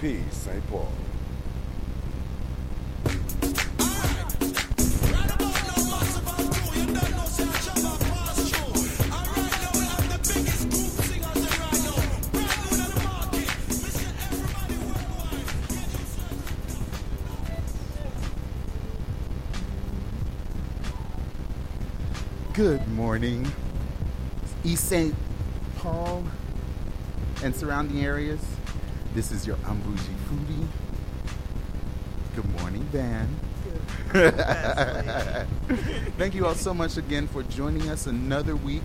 P. St. Paul. Good morning, East St. Paul and surrounding areas. This is your Un-Bougie Foodie. Good morning, Van. Thank you all so much again for joining us another week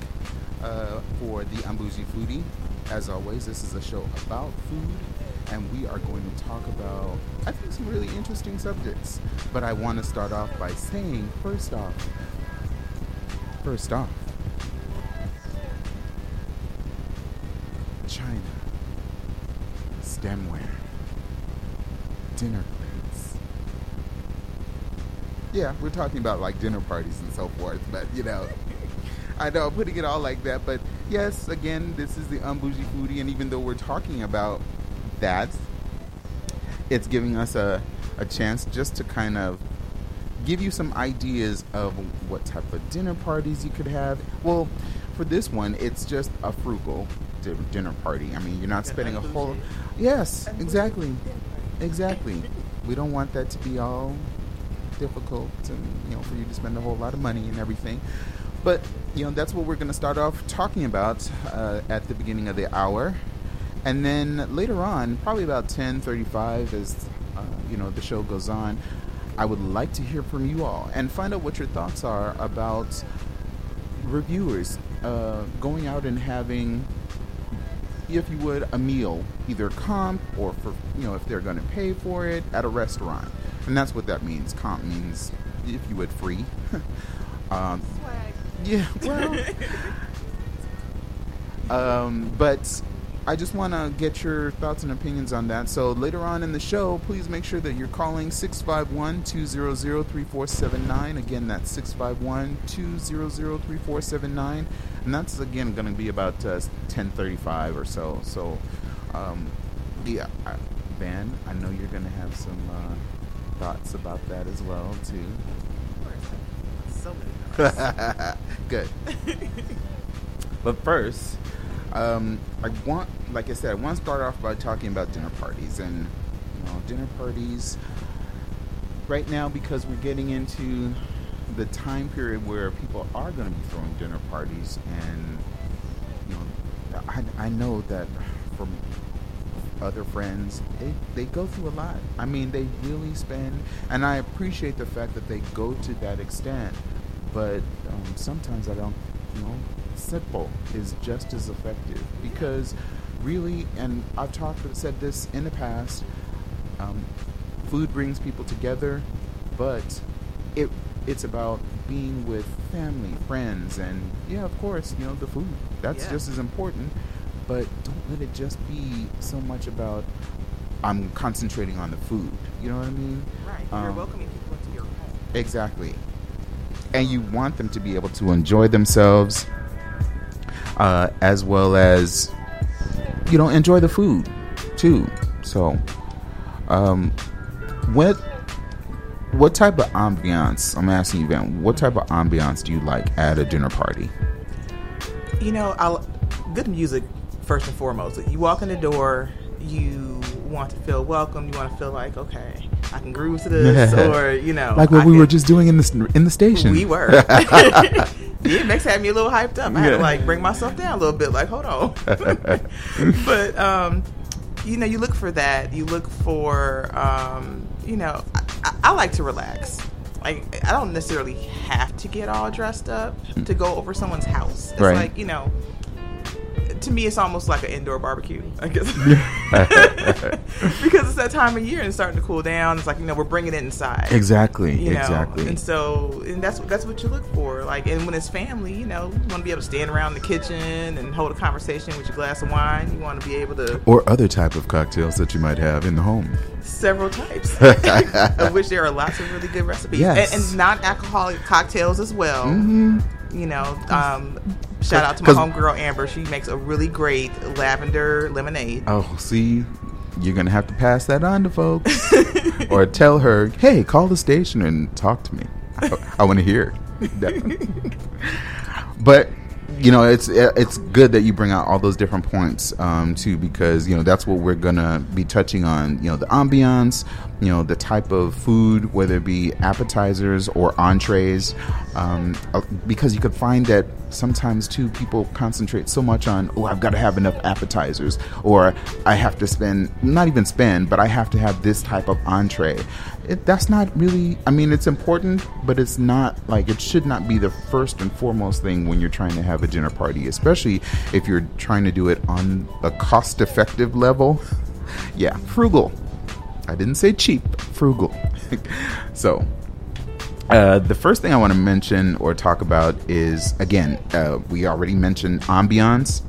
uh, for the Un-Bougie Foodie. As always, this is a show about food, and we are going to talk about, I think, some really interesting subjects. But I want to start off by saying, first off, First off, stemware, dinner plates. Yeah, we're talking about like dinner parties and so forth, but you know, I know putting it all like that, but yes, again, this is the Un-Bougie Foodie, and even though we're talking about that, it's giving us a, a chance just to kind of give you some ideas of what type of dinner parties you could have. Well, for this one, it's just a frugal di- dinner party. I mean, you're not spending a whole. Yes, exactly, exactly. We don't want that to be all difficult and you know for you to spend a whole lot of money and everything. But you know that's what we're going to start off talking about uh, at the beginning of the hour, and then later on, probably about 10:35, as uh, you know the show goes on. I would like to hear from you all and find out what your thoughts are about reviewers uh, going out and having, if you would, a meal, either comp or for, you know, if they're going to pay for it at a restaurant. And that's what that means. Comp means, if you would, free. um, yeah, well. um, but I just want to get your thoughts and opinions on that. So later on in the show, please make sure that you're calling 651-200-3479. Again, that's 651-200-3479. And that's, again, going to be about uh, 1035 or so. So, um, yeah, I, Van, I know you're going to have some uh, thoughts about that as well, too. So many thoughts. Good. but first, um, I want, like I said, I want to start off by talking about dinner parties and you know, dinner parties. Right now, because we're getting into the time period where people are going to be throwing dinner parties, and you know, I, I know that from other friends, they, they go through a lot. I mean, they really spend, and I appreciate the fact that they go to that extent, but um, sometimes I don't, you know, simple is just as effective because really, and I've talked said this in the past, um, food brings people together, but it it's about being with family, friends, and yeah, of course, you know, the food. That's Yeah. just as important. But don't let it just be so much about I'm concentrating on the food. You know what I mean? Right. You're Um, welcoming people into your home. Exactly. And you want them to be able to enjoy themselves uh, as well as, you know, enjoy the food too. So, um, what what type of ambiance? I'm asking you, Van. What type of ambiance do you like at a dinner party? You know, I'll, good music first and foremost. You walk in the door, you want to feel welcome. You want to feel like, okay, I can groove to this, or you know, like what I we were just doing in the in the station. We were. yeah, Max had me a little hyped up. I had Yeah. to like bring myself down a little bit. Like, hold on. but um, you know, you look for that. You look for um, you know, I, I, I like to relax. Like, I don't necessarily have to get all dressed up to go over someone's house. It's Right. like you know. To me, it's almost like an indoor barbecue, I guess, because it's that time of year and it's starting to cool down. It's like you know we're bringing it inside exactly. you know exactly. and so and that's that's what you look for like and when it's family you know you want to be able to stand around the kitchen and hold a conversation with your glass of wine you want to be able to or other type of cocktails that you might have in the home. several types of which there are lots of really good recipes Yes. and, and non-alcoholic cocktails as well hmm you know um shout out to my homegirl amber she makes a really great lavender lemonade Oh, see, you're gonna have to pass that on to folks, or tell her, "Hey, call the station and talk to me. I, I want to hear." but you know, it's it's good that you bring out all those different points um, too, because you know that's what we're gonna be touching on. You know, the ambiance, you know, the type of food, whether it be appetizers or entrees, um, uh, because you could find that sometimes too people concentrate so much on oh I've got to have enough appetizers or I have to spend not even spend but I have to have this type of entree it, that's not really i mean it's important but it's not like it should not be the first and foremost thing when you're trying to have a dinner party especially if you're trying to do it on a cost effective level. Yeah frugal. I didn't say cheap frugal. So uh, the first thing I want to mention or talk about is again, uh, we already mentioned ambiance.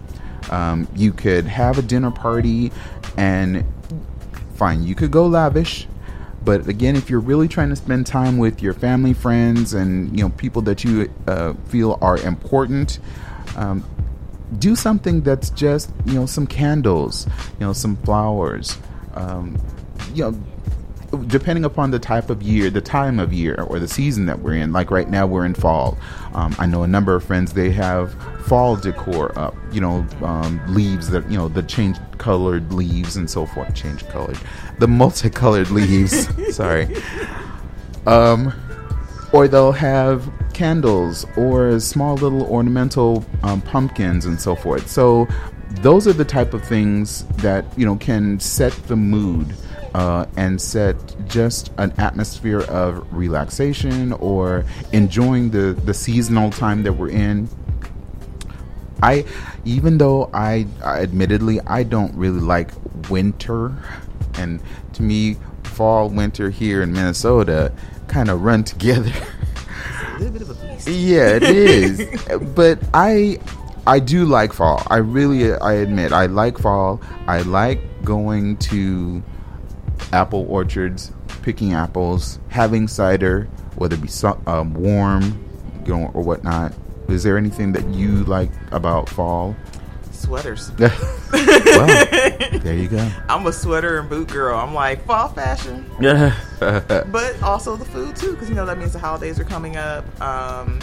Um, you could have a dinner party and fine, you could go lavish, but again, if you're really trying to spend time with your family, friends, and you know people that you uh, feel are important, um, do something that's just you know some candles, you know some flowers, um, you know depending upon the type of year, the time of year, or the season that we're in. Like right now, we're in fall. Um, I know a number of friends they have fall decor up. You know, um, leaves that you know the change colored leaves and so forth. Change colored, the multicolored leaves. sorry. Um, or they'll have candles or small little ornamental um, pumpkins and so forth. So those are the type of things that you know can set the mood uh, and set just an atmosphere of relaxation or enjoying the, the seasonal time that we're in. I, even though I, I admittedly I don't really like winter, and to me, fall, winter here in Minnesota kind of run together. a little bit of a beast. yeah, it is. but I I do like fall. I really I admit I like fall. I like going to apple orchards, picking apples, having cider, whether it be um, warm, you know, or whatnot. Is there anything that you like about fall? Sweaters. well, there you go. I'm a sweater and boot girl. I'm like fall fashion, Yeah. but also the food too, because you know that means the holidays are coming up. Um,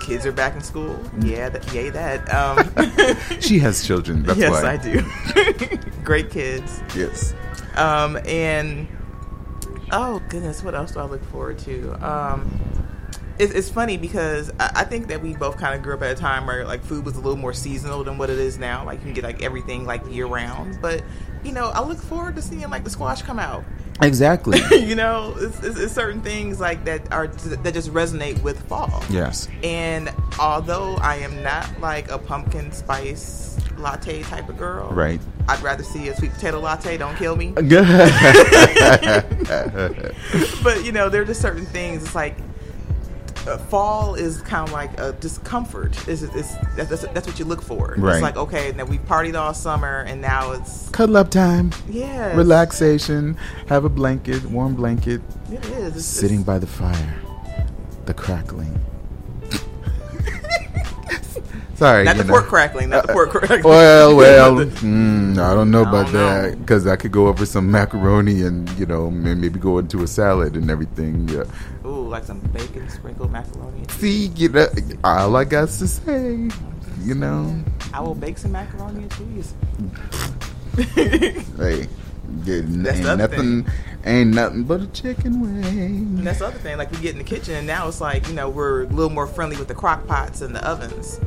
kids are back in school. Yeah, that, yay that. Um, she has children. That's yes, why. I do. Great kids. Yes. Um, and oh goodness, what else do I look forward to? Um, it's, it's funny because I, I think that we both kind of grew up at a time where like food was a little more seasonal than what it is now. Like you can get like everything like year round. But you know, I look forward to seeing like the squash come out. Exactly. you know, it's, it's, it's certain things like that are that just resonate with fall. yes. And although I am not like a pumpkin spice latte type of girl, Right. I'd rather see a sweet potato latte. Don't kill me. but you know, there are just certain things. It's like uh, fall is kind of like a discomfort. It's, it's, that's, that's, that's what you look for. Right. It's like okay, now we've partied all summer, and now it's Cuddle up time. yeah, Relaxation. Have a blanket, warm blanket, It is it's, sitting by the fire. The crackling. Sorry. not the know. pork crackling, not the pork crackling. Well, well, mm, I don't know I about don't that because I could go over some macaroni and you know maybe go into a salad and everything. Yeah. Like some bacon sprinkled macaroni. See, you know, all I got to say, you know, I will bake some macaroni and cheese. hey, ain't nothing, ain't nothing but a chicken And wing. that's the other thing. Like we get in the kitchen, and now it's like you know we're a little more friendly with the crock pots and the ovens.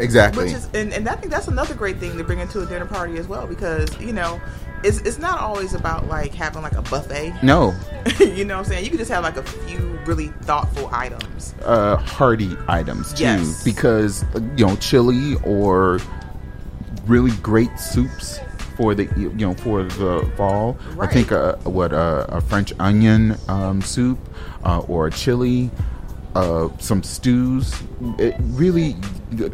Exactly. Which is, and, and I think that's another great thing to bring into a dinner party as well, because you know, it's it's not always about like having like a buffet. no, you know what I'm saying? You can just have like a few really thoughtful items. uh, hearty items too, Yes. because uh, you know chili or really great soups for the you know for the fall. Right. I think uh, what uh, a French onion um, soup uh, or a chili. Uh, some stews, it really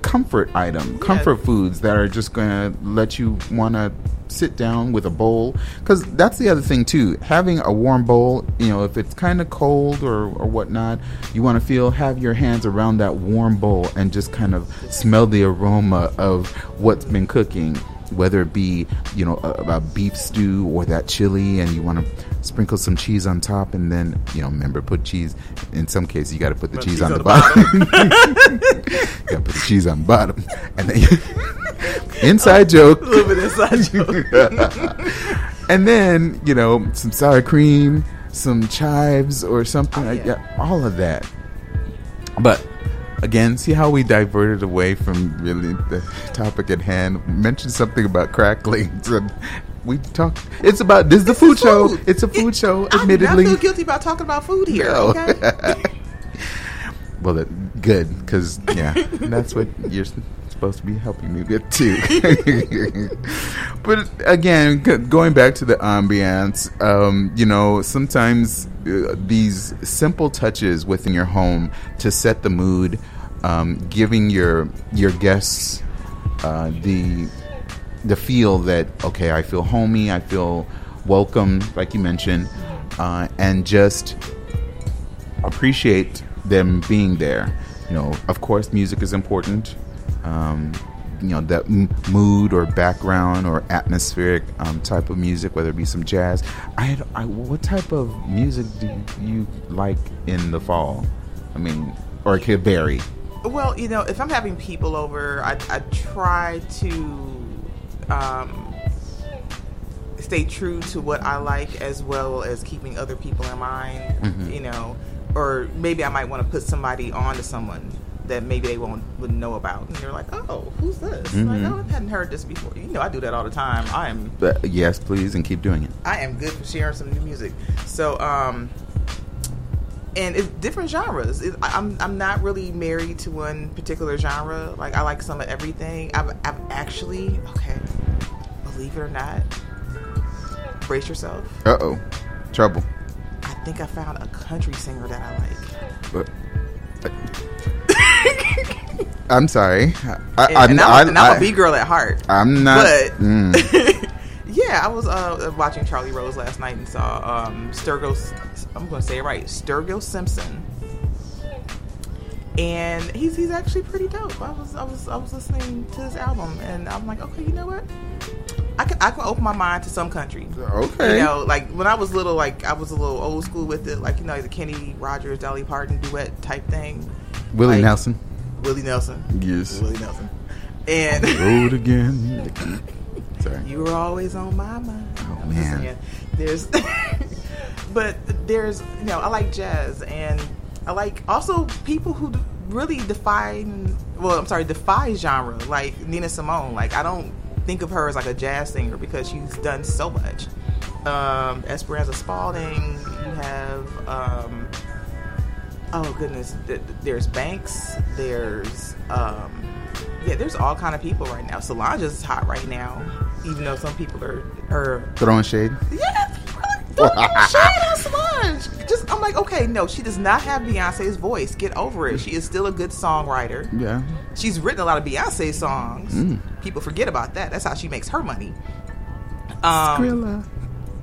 comfort item, comfort foods that are just gonna let you want to sit down with a bowl. Because that's the other thing too. Having a warm bowl, you know, if it's kind of cold or or whatnot, you want to feel have your hands around that warm bowl and just kind of smell the aroma of what's been cooking. Whether it be you know a, a beef stew or that chili, and you want to sprinkle some cheese on top, and then you know remember put cheese. In some cases, you got to put the Put cheese cheese on on the the bottom. you got to put the cheese on the bottom, and then inside joke A little bit inside joke. and then you know some sour cream, some chives or something. Oh, yeah, all of that. But again, see how we diverted away from really the topic at hand. Mentioned something about cracklings, and we talked. It's about this is the This food show. It's a food It- show. I do not feel guilty about talking about food here. No. Okay. well, that, good because yeah, that's what you're supposed to be helping me get to. but again, going back to the ambiance, um, you know, sometimes uh, these simple touches within your home to set the mood, um, giving your your guests uh, the the feel that okay, I feel homey, I feel welcome, like you mentioned, uh, and just appreciate them being there. You know, of course, music is important. Um, you know, that m- mood or background or atmospheric um, type of music, whether it be some jazz. I, had, I, what type of music do you like in the fall? I mean, or it could vary. Well, you know, if I'm having people over, I, I try to um, stay true to what I like as well as keeping other people in mind, Mhm. you know, or maybe I might want to put somebody on to someone that maybe they won't wouldn't know about, and they're like, "Oh, who's this?" Mhm. Like, "Oh, I hadn't heard this before." You know, I do that all the time. I am But yes, please, and keep doing it. I am good for sharing some new music. So, um, and it's different genres. It, I- I'm I'm not really married to one particular genre. Like I like some of everything. I've I've actually okay, believe it or not, brace yourself. Uh oh, trouble. I think I found a country singer that I like. But, I'm sorry. I, and I'm, I, I'm a I- B girl at heart. I'm not. But mm. yeah, I was uh, watching Charlie Rose last night and saw um, Sturgill. I'm going to say it right, Sturgill Simpson, and he's he's actually pretty dope. I was I was I was listening to his album and I'm like, okay, you know what? I can I can open my mind to some country. Okay. You know, like when I was little, like I was a little old school with it, like you know the Kenny Rogers, Dolly Parton duet type thing. Willie like- Nelson. Willie Nelson. Yes. Willie Nelson. And Road again. Sorry. You were always on my mind. Oh, I'm man. There's, but there's, you know, I like jazz and I like also people who really define, well, I'm sorry, defy genre, like Nina Simone. Like, I don't think of her as like a jazz singer because she's done so much. Um, Esperanza Spalding, you have, um, oh goodness, there's Banks, there's, um, yeah, there's all kind of people right now. Solange is hot right now, even though some people are are Throwing shade. yeah, really throwing shade on Solange. Just I'm like, okay, no, she does not have Beyonce's voice. Get over it. She is still a good songwriter. Yeah. She's written a lot of Beyonce songs. Mm. People forget about that. That's how she makes her money. Um,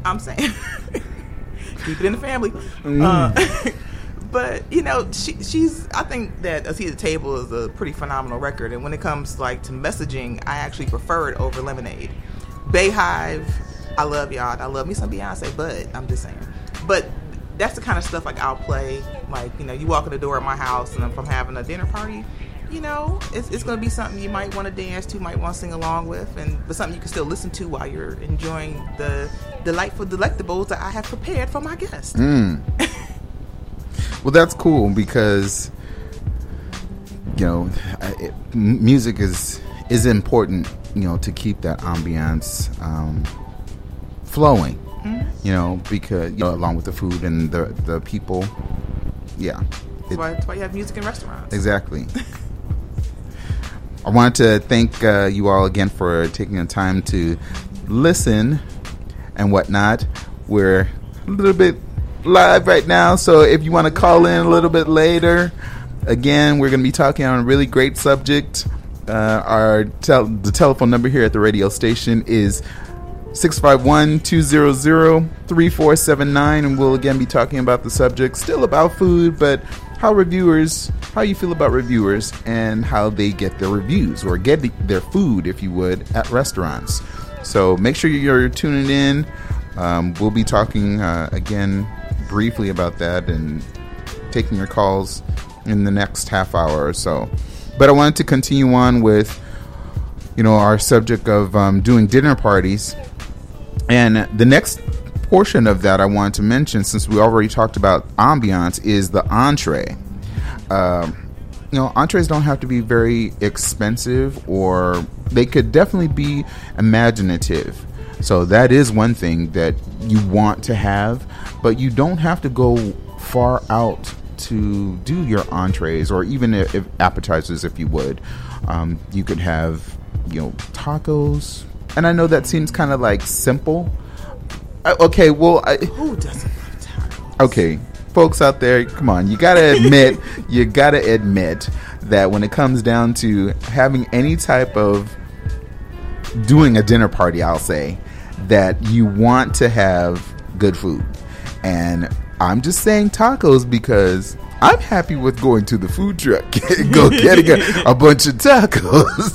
I'm saying, keep it in the family. Mm. Uh, but you know, she, she's. I think that A Seat at the Table is a pretty phenomenal record. And when it comes like to messaging, I actually prefer it over Lemonade. Beyhive, I love y'all. I love me some Beyonce, but I'm just saying. But that's the kind of stuff like I'll play. Like you know, you walk in the door at my house, and if I'm having a dinner party, you know, it's, it's going to be something you might want to dance to, might want to sing along with, and but something you can still listen to while you're enjoying the delightful delectables that I have prepared for my guests. Mm. well, that's cool because you know it, music is is important. You know to keep that ambiance um, flowing. You know because you know along with the food and the the people. Yeah. That's why, that's why you have music in restaurants. Exactly. I wanted to thank uh, you all again for taking the time to listen and whatnot. We're a little bit live right now, so if you want to call in a little bit later, again, we're going to be talking on a really great subject. Uh, our tel- the telephone number here at the radio station is 651-200-3479 and we'll again be talking about the subject. Still about food but how reviewers how you feel about reviewers and how they get their reviews or get their food if you would at restaurants. So make sure you're tuning in. Um, we'll be talking uh, again briefly about that and taking your calls in the next half hour or so but i wanted to continue on with you know our subject of um, doing dinner parties and the next portion of that I wanted to mention, since we already talked about ambiance, is the entree. Um, you know, entrees don't have to be very expensive, or they could definitely be imaginative. So that is one thing that you want to have, but you don't have to go far out to do your entrees or even if, appetizers, if you would. Um, you could have, you know, tacos, and I know that seems kind of like simple. Uh, okay, well, I, Who doesn't love tacos? okay, folks out there, come on, you gotta admit, you gotta admit that when it comes down to having any type of doing a dinner party, I'll say that you want to have good food, and I'm just saying tacos because. I'm happy with going to the food truck, go getting a, a bunch of tacos.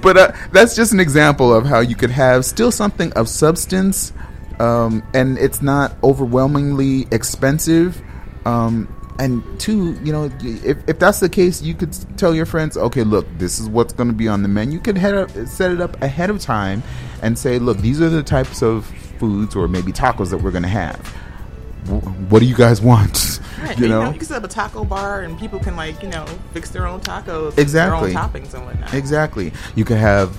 but uh, that's just an example of how you could have still something of substance, um, and it's not overwhelmingly expensive. Um, and two, you know, if, if that's the case, you could tell your friends, okay, look, this is what's going to be on the menu. You could head up, set it up ahead of time and say, look, these are the types of foods or maybe tacos that we're going to have. Wh- What do you guys want? Right, you you know, you can set up a taco bar and people can like you know fix their own tacos, Exactly. their own toppings and whatnot. Exactly. You could have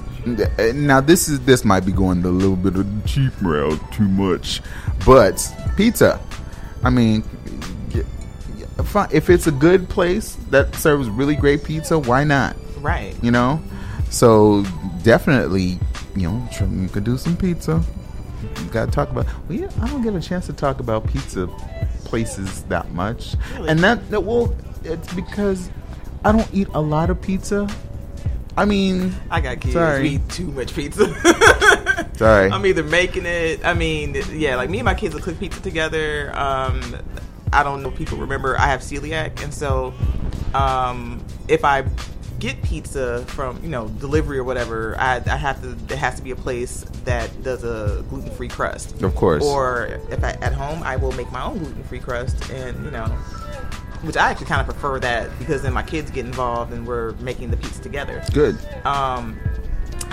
now. This is this might be going a little bit of the cheap route too much, but pizza. I mean, y- y- fi- if it's a good place that serves really great pizza, why not? Right. You know. So definitely, you know, you could do some pizza. You got to talk about. Well, yeah, I don't get a chance to talk about pizza places that much, Really? and that, that well, it's because I don't eat a lot of pizza. I mean, I got kids. Sorry. We eat too much pizza. Sorry. I'm either making it. I mean, yeah, like me and my kids will cook pizza together. Um, I don't know if people remember I have celiac, and so um, if I get pizza from you know delivery or whatever, I, I have to. There has to be a place that does a gluten free crust. Of course. Or if I at home, I will make my own gluten free crust, and you know. Which I actually kind of prefer that because then my kids get involved and we're making the pizza together. good. Um,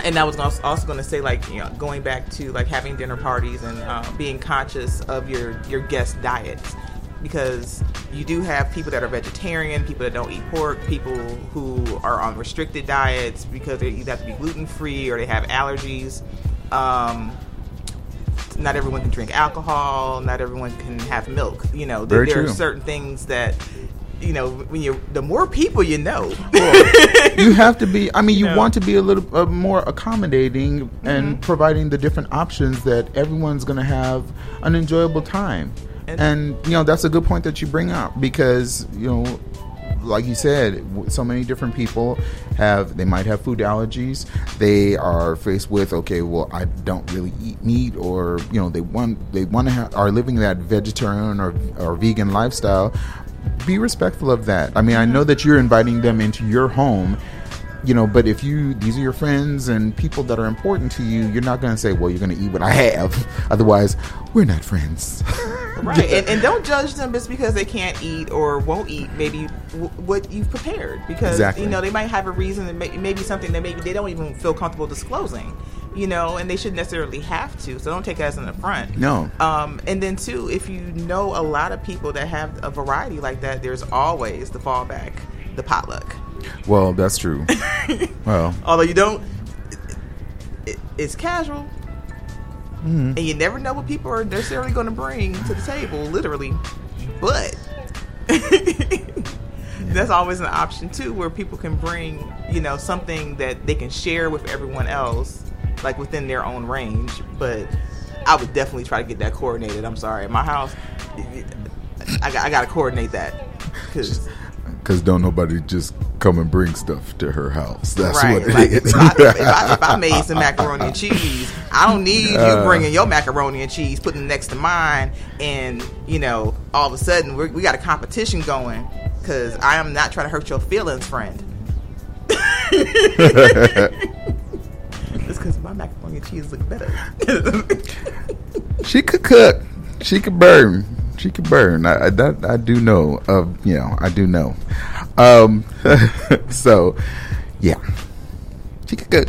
and I was also going to say, like, you know, going back to like having dinner parties and uh, being conscious of your your guest diets, because you do have people that are vegetarian, people that don't eat pork, people who are on restricted diets because they either have to be gluten free or they have allergies. Um, not everyone can drink alcohol. Not everyone can have milk. You know, there, Very there are certain things that, you know, when you the more people you know, you have to be. I mean, you know. want to be a little uh, more accommodating and providing the different options that everyone's going to have an enjoyable time. And- And, you know that's a good point that you bring up because you know, like you said, so many different people have. They might have food allergies. They are faced with okay, well, I don't really eat meat, or you know, they want they want to ha- are living that vegetarian or or vegan lifestyle. Be respectful of that. I mean, I know mm-hmm. that you're inviting them into your home you know but if you these are your friends and people that are important to you you're not going to say well you're going to eat what i have otherwise we're not friends right? And, and don't judge them just because they can't eat or won't eat maybe w- what you've prepared because Exactly. you know they might have a reason and may- maybe something that maybe they don't even feel comfortable disclosing, you know, and they shouldn't necessarily have to. So don't take it as an affront. no Um, and then too, if you know a lot of people that have a variety like that, there's always the fallback, the potluck. well that's true well Although you don't, it, it's casual, mhm. and you never know what people are necessarily going to bring to the table, literally. But that's always an option too, where people can bring, you know, something that they can share with everyone else, like within their own range. But I would definitely try to get that coordinated. I'm sorry, at my house, I got, I got to coordinate that because. because don't nobody just come and bring stuff to her house that's Right, what it like is. if, I, if, I, if I made some macaroni and cheese, I don't need Uh. you bringing your macaroni and cheese, putting it next to mine, and you know, all of a sudden we're, we got a competition going. Because I am not trying to hurt your feelings, friend. It's because my macaroni and cheese look better. She could cook. She could burn. She could burn. I, I that I do know. Of you know, I do know. Um, so yeah, she could cook.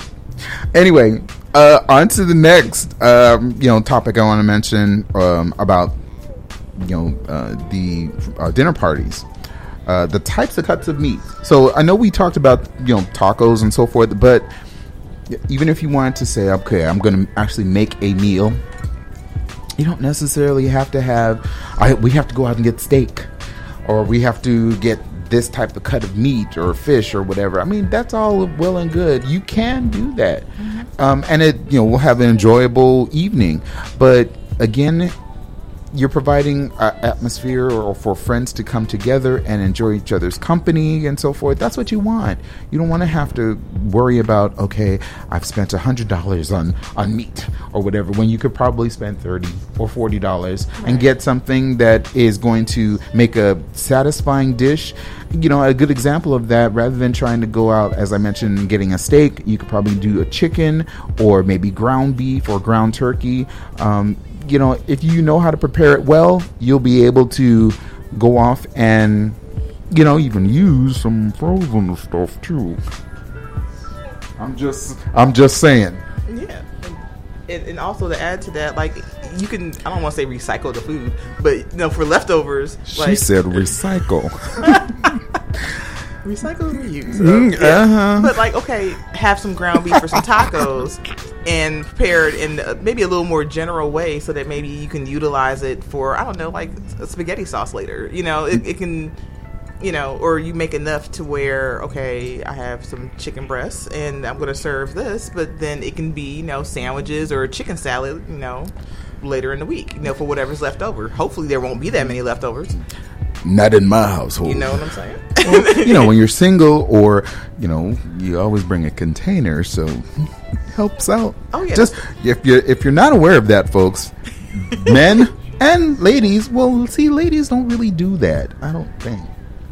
Anyway, uh, on to the next um, you know topic I want to mention um, about you know uh, the uh, dinner parties. Uh, the types of cuts of meat. So I know we talked about you know tacos and so forth, but even if you wanted to say, okay, I'm going to actually make a meal, you don't necessarily have to have. I we have to go out and get steak, or we have to get this type of cut of meat or fish or whatever. I mean, that's all well and good. You can do that, um, and it you know we'll have an enjoyable evening. But again, you're providing an atmosphere or for friends to come together and enjoy each other's company and so forth. That's what you want. You don't want to have to worry about okay, I've spent a hundred dollars on on meat or whatever when you could probably spend thirty or forty dollars and get something that is going to make a satisfying dish. You know, a good example of that, rather than trying to go out, as I mentioned, getting a steak, you could probably do a chicken or maybe ground beef or ground turkey. Um, you know, if you know how to prepare it well, you'll be able to go off and, you know, even use some frozen stuff too. I'm just, I'm just saying. Yeah. And, and also to add to that, like you can I don't want to say recycle the food, but you know for leftovers, She like said recycle. recycle reuse. Mm, yeah. uh-huh. But like okay, have some ground beef for some tacos and prepare it in uh, maybe a little more general way so that maybe you can utilize it for I don't know like a spaghetti sauce later. You know, it, it can you know, or you make enough to where, okay, I have some chicken breasts and I'm going to serve this, but then it can be, you know, sandwiches or chicken salad, you know, later in the week, you know, for whatever's left over. Hopefully there won't be that many leftovers. Not in my household. You know what I'm saying? you know, when you're single or, you know, you always bring a container, so helps out. Oh, yeah. Just if you're if you're not aware of that, folks, men and ladies, well, see, ladies don't really do that. I don't think.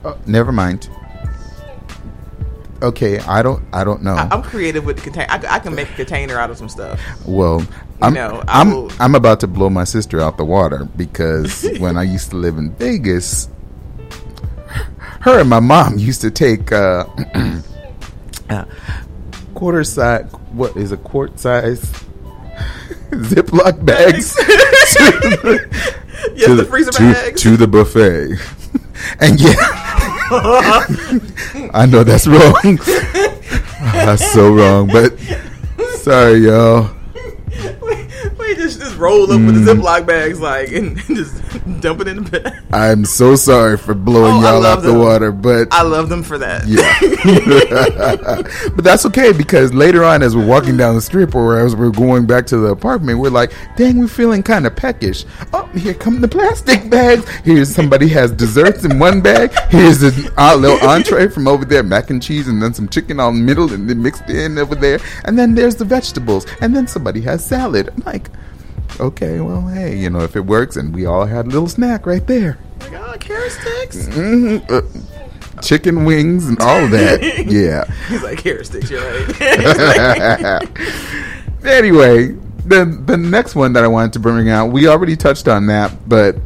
Oh, never mind. Okay, I don't. I don't know. I, I'm creative with the container. I, I can make a container out of some stuff. Well, I'm know, I'm I'm about to blow my sister out the water because when I used to live in Vegas, her and my mom used to take uh, uh, quarter size. What is a quart size Ziploc bags Yes, the freezer to, bags. to the buffet, and yeah, I know that's wrong. that's so wrong, but sorry, y'all. We just just roll up with Mm. the Ziploc bags, like, and just dump it in the bag. I'm so sorry for blowing Oh, y'all out the water, but I love them for that. yeah. but that's okay because later on, as we're walking down the strip or as we're going back to the apartment, we're like, dang, we're feeling kind of peckish. Oh, here come the plastic bags. Here's somebody has desserts in one bag. Here's a little entree from over there, mac and cheese, and then some chicken on the middle and then mixed in over there. And then there's the vegetables. And then somebody has salad. I'm like, okay, well, hey, you know, if it works, and we all had a little snack right there. Like, oh, carrot sticks. hmm Uh, chicken wings and all of that. Yeah. He's like, carrot sticks, you're right. Like, anyway, the the next one that I wanted to bring out, we already touched on that, but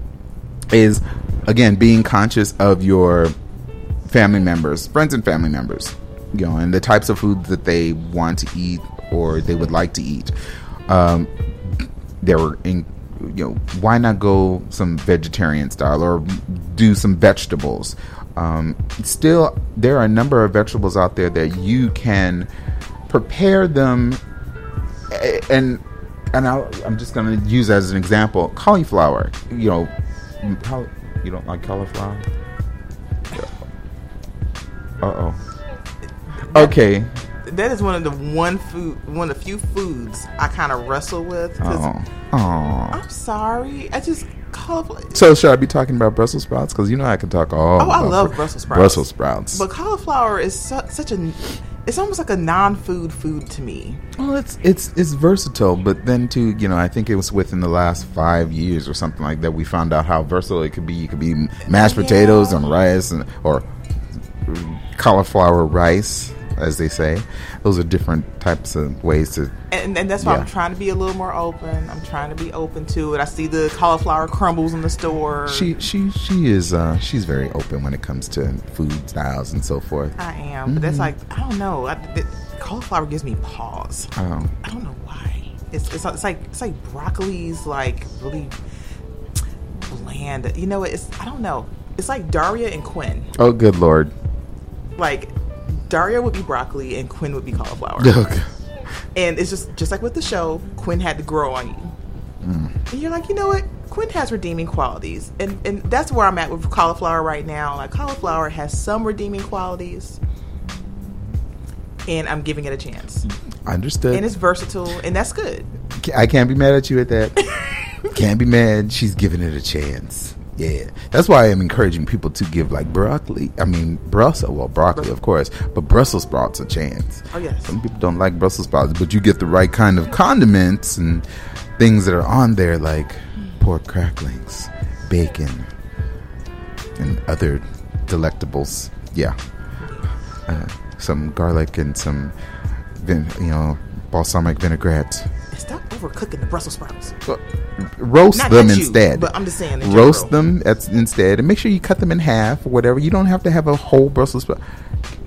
is again being conscious of your family members, friends and family members, you know, and the types of food that they want to eat or they would like to eat. Um, there were in you know why not go some vegetarian style or do some vegetables? Um, still there are a number of vegetables out there that you can prepare them and and I'll, i'm just going to use as an example cauliflower. You know you don't like cauliflower? Uh-oh. Okay that is one of the one food, one of the few foods I kind of wrestle with. oh oh I'm sorry, I just cauliflower. so should i be talking about brussels sprouts because you know i can talk all Oh, I love Bru- Brussels sprouts. brussels sprouts But cauliflower is su- such a it's almost like a non-food food to me. Well, it's it's it's versatile, but then too, you know, I think it was within the last five years or something like that we found out how versatile it could be. You could be mashed Yeah. potatoes and rice, and or cauliflower rice, as they say. Those are different types of ways to. And, and that's why Yeah. I'm trying to be a little more open. I'm trying to be open to it. I see the cauliflower crumbles in the store. She she she is uh, she's very open when it comes to food styles and so forth. I am, but that's like I don't know. I, it, cauliflower gives me pause. Um, I don't know why. It's, it's it's like it's like broccoli's like really bland. You know, it's I don't know. It's like Daria and Quinn. oh, good lord! Like Daria would be broccoli and Quinn would be cauliflower. Okay. And it's just just like with the show, Quinn had to grow on you. Mm. And you're like, you know what? Quinn has redeeming qualities, and and that's where I'm at with cauliflower right now. Like cauliflower has some redeeming qualities, and I'm giving it a chance. Understood. And it's versatile, and that's good. I can't be mad at you at that. can't be mad. She's giving it a chance. Yeah, that's why I'm encouraging people to give like broccoli. I mean, Brussels. Well, broccoli, of course, but Brussels sprouts a chance. Oh yes. Some people don't like Brussels sprouts, but you get the right kind of condiments and things that are on there, like pork cracklings, bacon, and other delectables. Yeah, uh, some garlic and some, vin- you know, balsamic vinaigrette. And stop overcooking the Brussels sprouts. Well, roast Not them you, instead. but I'm just saying in roast them that's instead, and make sure you cut them in half or whatever. You don't have to have a whole Brussels sprout.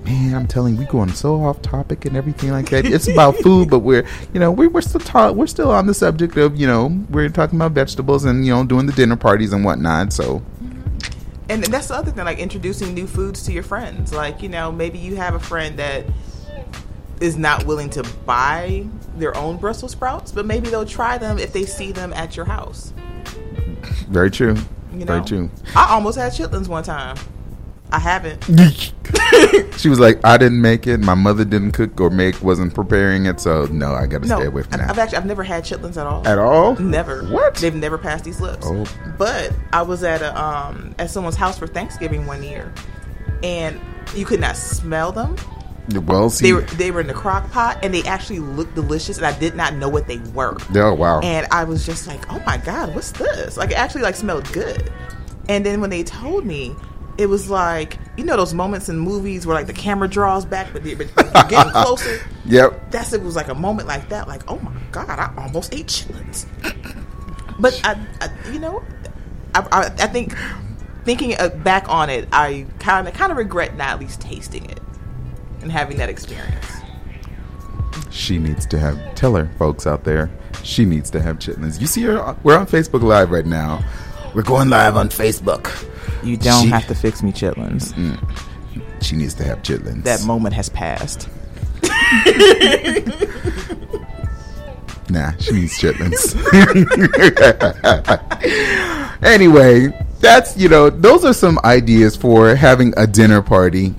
Man, I'm telling you, we're going so off topic and everything like that. It's about food, but we're you know we're we're still ta- we're still on the subject of you know we're talking about vegetables and you know doing the dinner parties and whatnot. So And that's the other thing, like introducing new foods to your friends. Like, you know, maybe you have a friend that is not willing to buy their own Brussels sprouts, but maybe they'll try them if they see them at your house. very true, You know? very true. I almost had chitlins one time. I haven't. she was like, I didn't make it. My mother didn't cook or make, wasn't preparing it. So no, I got to No, stay away from that. I've actually I've never had chitlins at all. At all? Never. What? They've never passed these lips. Oh. But I was at a um at someone's house for Thanksgiving one year, and you could not smell them. Well, see, They were they were in the crock pot, and they actually looked delicious, and I did not know what they were. oh wow. And I was just like, "Oh my god, what's this?" Like it actually like smelled good. And then when they told me, it was like you know those moments in movies where like the camera draws back, but, they, but you're getting closer. yep. That's it was like a moment like that, like oh my god, I almost ate chitlins. But I, I you know, I, I, I think thinking uh, back on it, I kind of kind of regret not at least tasting it and having that experience. She needs to have. Tell her, folks out there, she needs to have chitlins. You see her? We're on Facebook Live right now. We're going live on Facebook. You don't She- have to fix me chitlins. She needs to have chitlins. That moment has passed. Nah, she needs chitlins. anyway, that's you know, those are some ideas for having a dinner party.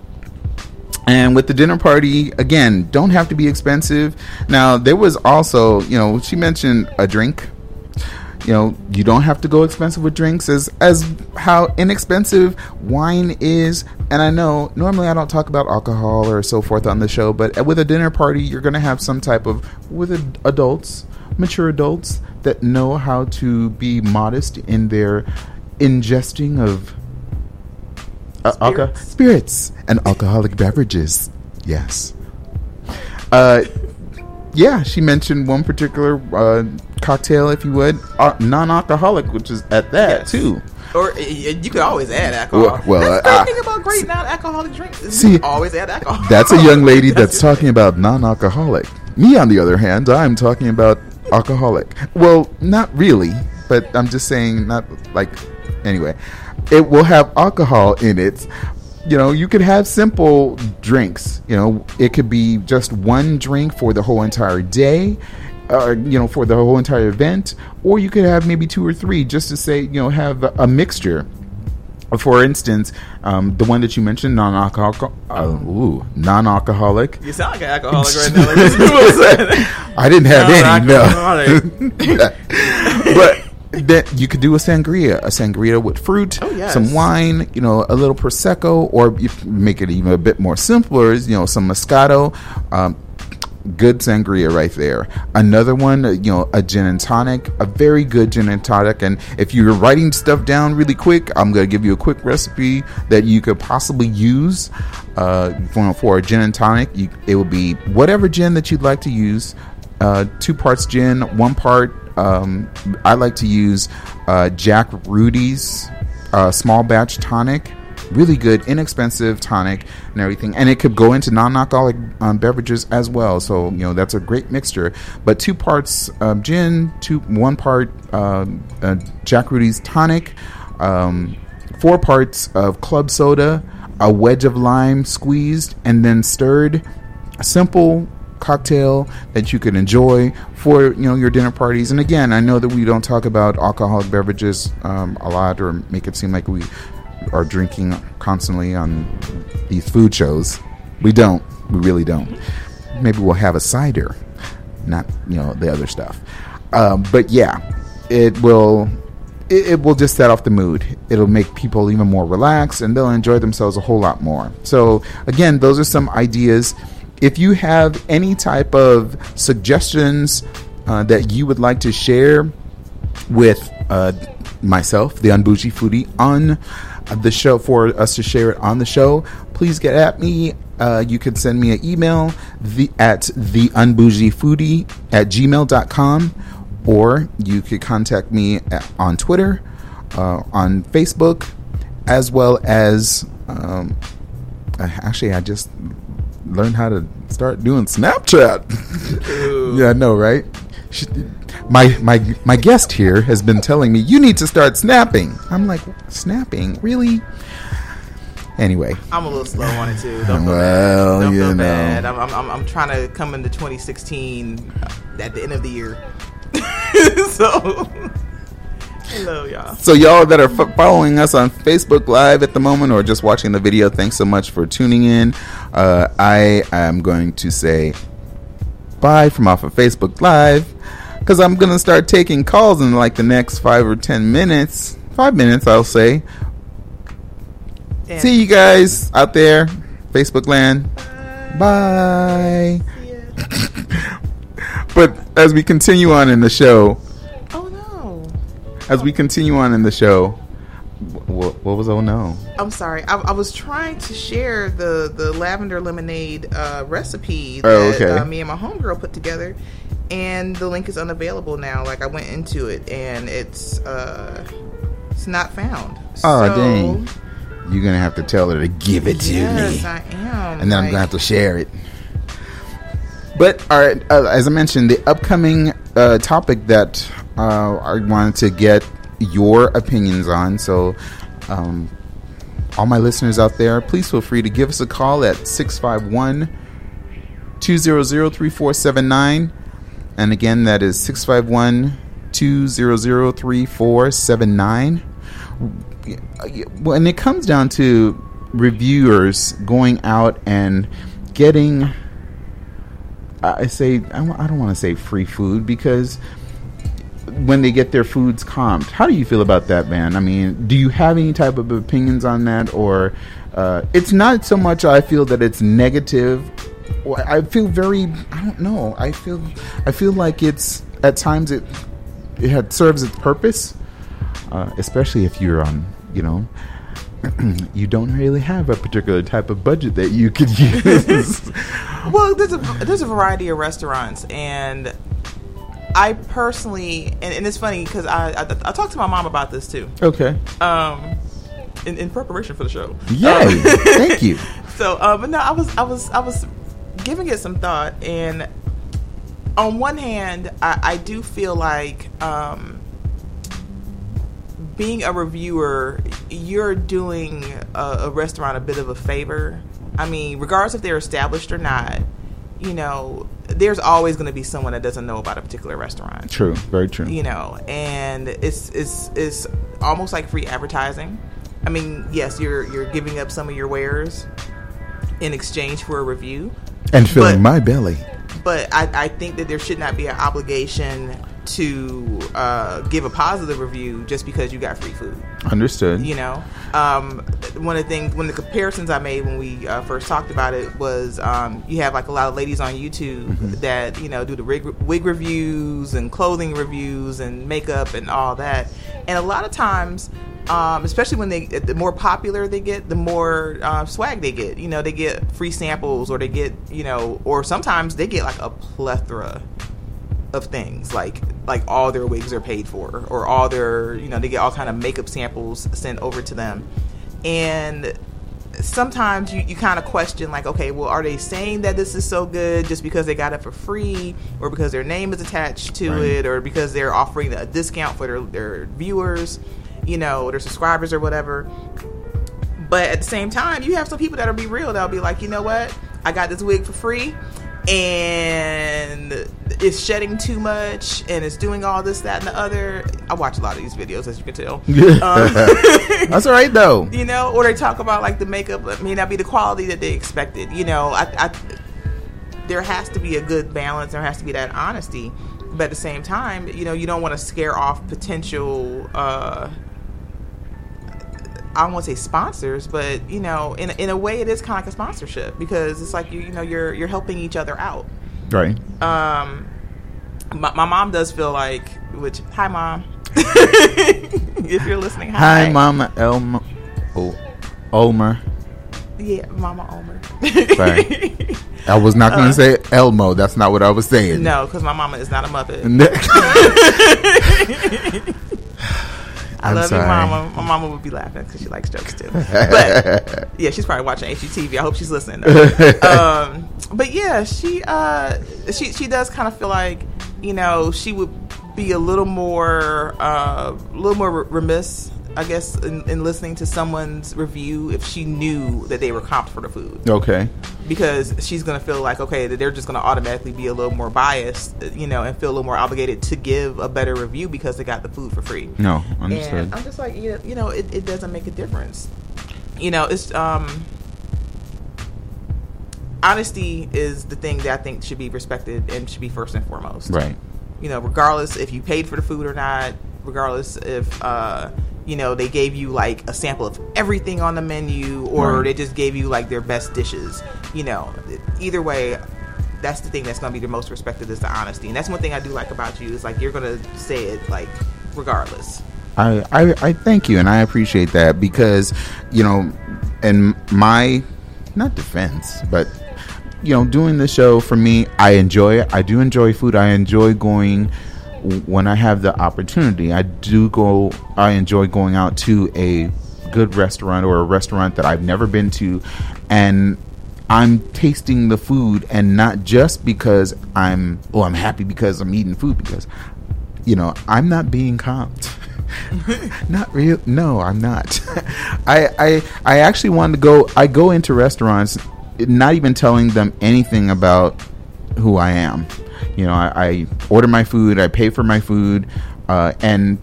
And with the dinner party, again, don't have to be expensive. Now, there was also, you know, she mentioned a drink. You know, you don't have to go expensive with drinks as as how inexpensive wine is. And I know normally I don't talk about alcohol or so forth on the show, but with a dinner party, you're going to have some type of with adults, mature adults that know how to be modest in their ingesting of uh, alco- Spirits. spirits and alcoholic beverages. Yes. Uh, yeah, she mentioned one particular uh, cocktail, if you would, uh, non-alcoholic, which is at that Yes. too. Or uh, you could always add alcohol. Well- well, that's the uh, great thing about great non-alcoholic drinks. Is See, you can always add alcohol. That's a young lady That's that's talking about non-alcoholic. Me, on the other hand, I'm talking about alcoholic. Well, not really, but I'm just saying, not like. Anyway, it will have alcohol in it. You know, you could have simple drinks. You know, it could be just one drink for the whole entire day. Or you know, for the whole entire event, or you could have maybe two or three, just to say, you know, have a, a mixture. For instance, um, the one that you mentioned, non-alcoholic, uh, ooh, non-alcoholic. You sound like an alcoholic right now. Like, I didn't have any, no. But that you could do a sangria, a sangria with fruit, Oh, yes. some wine, you know, a little prosecco, or you make it even a bit more simpler. You know, some Moscato. Um, good sangria right there. Another one, uh, you know, a gin and tonic, a very good gin and tonic. And if you're writing stuff down really quick, I'm going to give you a quick recipe that you could possibly use uh, for, for a gin and tonic. You, it would be whatever gin that you'd like to use. Uh, two parts gin, one part. Um, I like to use uh, Jack Rudy's uh, small batch tonic really good, inexpensive tonic and everything, and it could go into non-alcoholic um, beverages as well. So you know that's a great mixture. But two parts um, gin, two one part um, uh, Jack Rudy's tonic, um, four parts of club soda, a wedge of lime squeezed and then stirred. Simple cocktail that you could enjoy for you know your dinner parties. And again, I know that we don't talk about alcoholic beverages um, a lot or make it seem like we are drinking constantly on these food shows. We don't. We really don't. Maybe we'll have a cider, not you know the other stuff. Um, but yeah, it will. It, it will just set off the mood. It'll make people even more relaxed, and they'll enjoy themselves a whole lot more. So again, those are some ideas. If you have any type of suggestions uh, that you would like to share with uh, myself, the Un-Bougie Foodie, on the show for us to share it on the show, please get at me. Uh, you can send me an email the, at the unbougiefoodie at gmail.com or you could contact me at, on Twitter, uh, on Facebook, as well as um, actually, I just learned how to start doing Snapchat. yeah, I know, right? She, my my my guest here has been telling me you need to start snapping. I'm like, snapping, really? Anyway, I'm a little slow on it too. Don't feel Well, bad. Don't feel know. bad. I'm, I'm, I'm, I'm trying to come into 2016 at the end of the year. so, hello, y'all. So y'all that are f- following us on Facebook Live at the moment or just watching the video, thanks so much for tuning in. Uh, I am going to say bye from off of Facebook Live because I'm gonna start taking calls in like the next five or ten minutes. Five minutes, I'll say. And- See you guys out there, Facebook land. Bye. Ya. But as we continue on in the show. As we continue on in the show, what, what was oh no? I'm sorry. I, I was trying to share the the lavender lemonade uh, recipe Oh, that okay. uh, me and my homegirl put together, and the link is unavailable now. Like I went into it and it's uh, it's not found. Oh So, dang! You're gonna have to tell her to give it to Yes, me, I am. and then I'm gonna have to share it. But all right, uh, as I mentioned, the upcoming uh, topic that uh, I wanted to get your opinions on. So, um, all my listeners out there, please feel free to give us a call at 651 200 3479. And again, that is 651 200 3479. When it comes down to reviewers going out and getting, I say, I I don't want to say free food because when they get their foods comped. How do you feel about that, man? I mean, do you have any type of opinions on that, or uh, it's not so much? I feel that it's negative. I feel very. I don't know. I feel. I feel like it's at times it it had, serves its purpose, uh, especially if you're on. You know. you don't really have a particular type of budget that you could use. Well, there's a there's a variety of restaurants, and I personally, and, and it's funny because I, I I talked to my mom about this too, okay. um, in, in preparation for the show. Yay! Um, Thank you. So, uh, but no, I was I was I was giving it some thought, and on one hand, I, I do feel like um, being a reviewer, you're doing a, a restaurant a bit of a favor. I mean, regardless if they're established or not, you know, there's always going to be someone that doesn't know about a particular restaurant True. Very true. you know and it's it's it's almost like free advertising i mean yes you're you're giving up some of your wares in exchange for a review and filling but- my belly. but i i think that there should not be an obligation to uh, give a positive review just because you got free food. Understood. You know, um, one of the things, one of the comparisons I made when we uh, first talked about it was um, you have like a lot of ladies on YouTube Mm-hmm. that you know do the wig, wig reviews and clothing reviews and makeup and all that, and a lot of times. Um, especially when they the more popular they get, the more uh, swag they get. You know, they get free samples, or they get you know, or sometimes they get like a plethora of things like like all their wigs are paid for or all their you know they get all kind of makeup samples sent over to them and sometimes you, you kind of question like okay well are they saying that this is so good just because they got it for free or because their name is attached to Right. it or because they're offering a discount for their, their viewers you know their subscribers or whatever but at the same time, you have some people that'll be real. That'll be like, you know what? I got this wig for free, and it's shedding too much, and it's doing all this, that, and the other. I watch a lot of these videos, as you can tell. Um, That's all right though. you know, or they talk about like the makeup may not be the quality that they expected. You know, I, I there has to be a good balance. There has to be that honesty, but at the same time, you know, you don't want to scare off potential. Uh, I to say sponsors, but you know, in in a way, it is kind of like a sponsorship because it's like you you know you're you're helping each other out. Right. Um, my, my mom does feel like, which hi mom, if you're listening, hi, Hi, Mama Elma. Oh, Ulmer. yeah, Mama Omer. Sorry. I was not going to say Elmo. That's not what I was saying. Uh, no, because my mama is not a muppet. I I'm love sorry. you, mama. My mama would be laughing because she likes jokes too. But yeah, she's probably watching HGTV. I hope she's listening. Though. um, but yeah, she uh, she she does kind of feel like you know she would be a little more uh, a little more remiss, I guess, in, in listening to someone's review if she knew that they were comped for the food okay. because she's gonna feel like okay that they're just gonna automatically be a little more biased, you know, and feel a little more obligated to give a better review because they got the food for free. No, understood. And I'm just like, you you know, it, it doesn't make a difference. You know, it's um, honesty is the thing that I think should be respected and should be first and foremost. Right. You know, regardless if you paid for the food or not, regardless if uh, you know they gave you like a sample of everything on the menu or Right. they just gave you like their best dishes. You know, either way. That's the thing that's going to be the most respected is the honesty, and that's one thing I do like about you is like you're going to say it like regardless. I, I I thank you and I appreciate that because you know and my not defense but you know doing the show for me I enjoy it I do enjoy food I enjoy going when I have the opportunity I do go I enjoy going out to a good restaurant or a restaurant that I've never been to and I'm tasting the food and not just because I'm oh I'm happy because I'm eating food because you know, I'm not being comped. not real. No, I'm not. I, I I actually wanted to go. I go into restaurants, not even telling them anything about who I am. You know, I, I order my food, I pay for my food, uh, and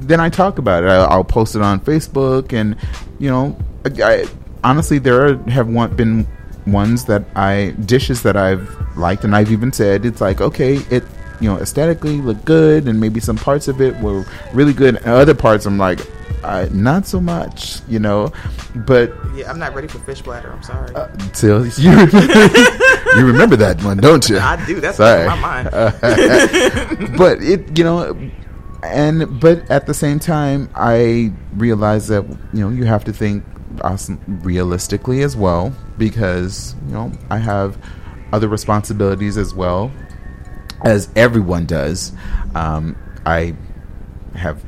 then I talk about it. I, I'll post it on Facebook, and you know, I, I honestly there are, have one, been ones that I dishes that I've liked, and I've even said it's like okay, it you know aesthetically look good, and maybe some parts of it were really good, and other parts I'm like. Uh, not so much, you know, but Yeah, I'm not ready for fish bladder. I'm sorry. uh, till you you remember that one, don't you? I do. That's Sorry. in my mind. but it you know and but at the same time i realize that you know you have to think us realistically as well because you know i have other responsibilities as well as everyone does um, i have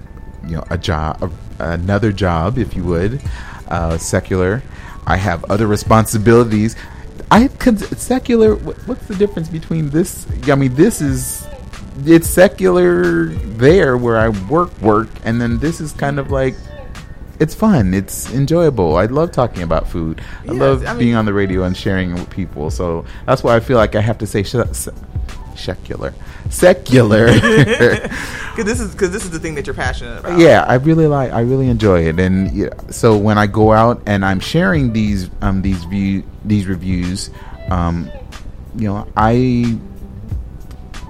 you know a job another job if you would uh, secular i have other responsibilities i could secular what, what's the difference between this i mean this is it's secular there where i work work and then this is kind of like it's fun it's enjoyable. I love talking about food. I Yes, love I mean- being on the radio and sharing it with people so that's why i feel like i have to say sh- secular secular Because this is because this is the thing that you're passionate about. yeah i really like i really enjoy it and yeah, so when i go out and i'm sharing these um these view these reviews um you know i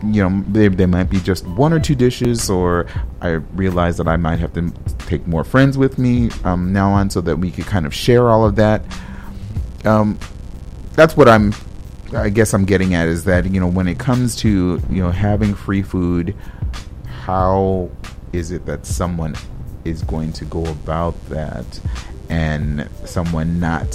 you know, they, they might be just one or two dishes, or I realize that I might have to take more friends with me um, now on so that we could kind of share all of that. Um, that's what I'm, I guess I'm getting at is that, you know, when it comes to, you know, having free food, how is it that someone is going to go about that and someone not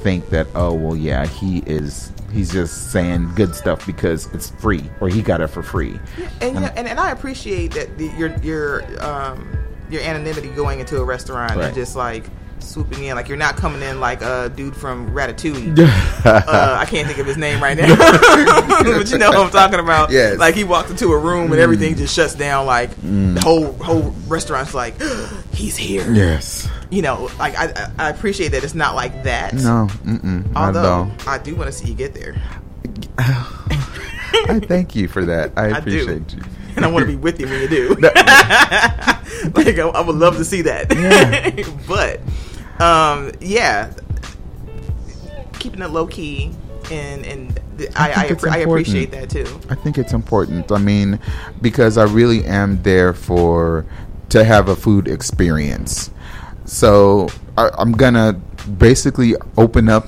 think that, oh, well, yeah, he is he's just saying good stuff because it's free or he got it for free. And you know, and, and I appreciate that the, your your um your anonymity going into a restaurant Right. and just like swooping in like you're not coming in like a dude from Ratatouille. uh, I can't think of his name right now, but you know what I'm talking about. Yes. Mm. Like he walked into a room and everything just shuts down. Like the whole whole restaurant's like, he's here. yes. You know, like I, I appreciate that it's not like that. No. Although. I do want to see you get there, I thank you for that. I I do. appreciate you. and I want to be with you when you do. like I, I would love to see that. Yeah. but um, yeah, keeping it low key and and I I, appre- I appreciate that too. I think it's important. I mean, because I really am there for to have a food experience. So I, I'm gonna basically open up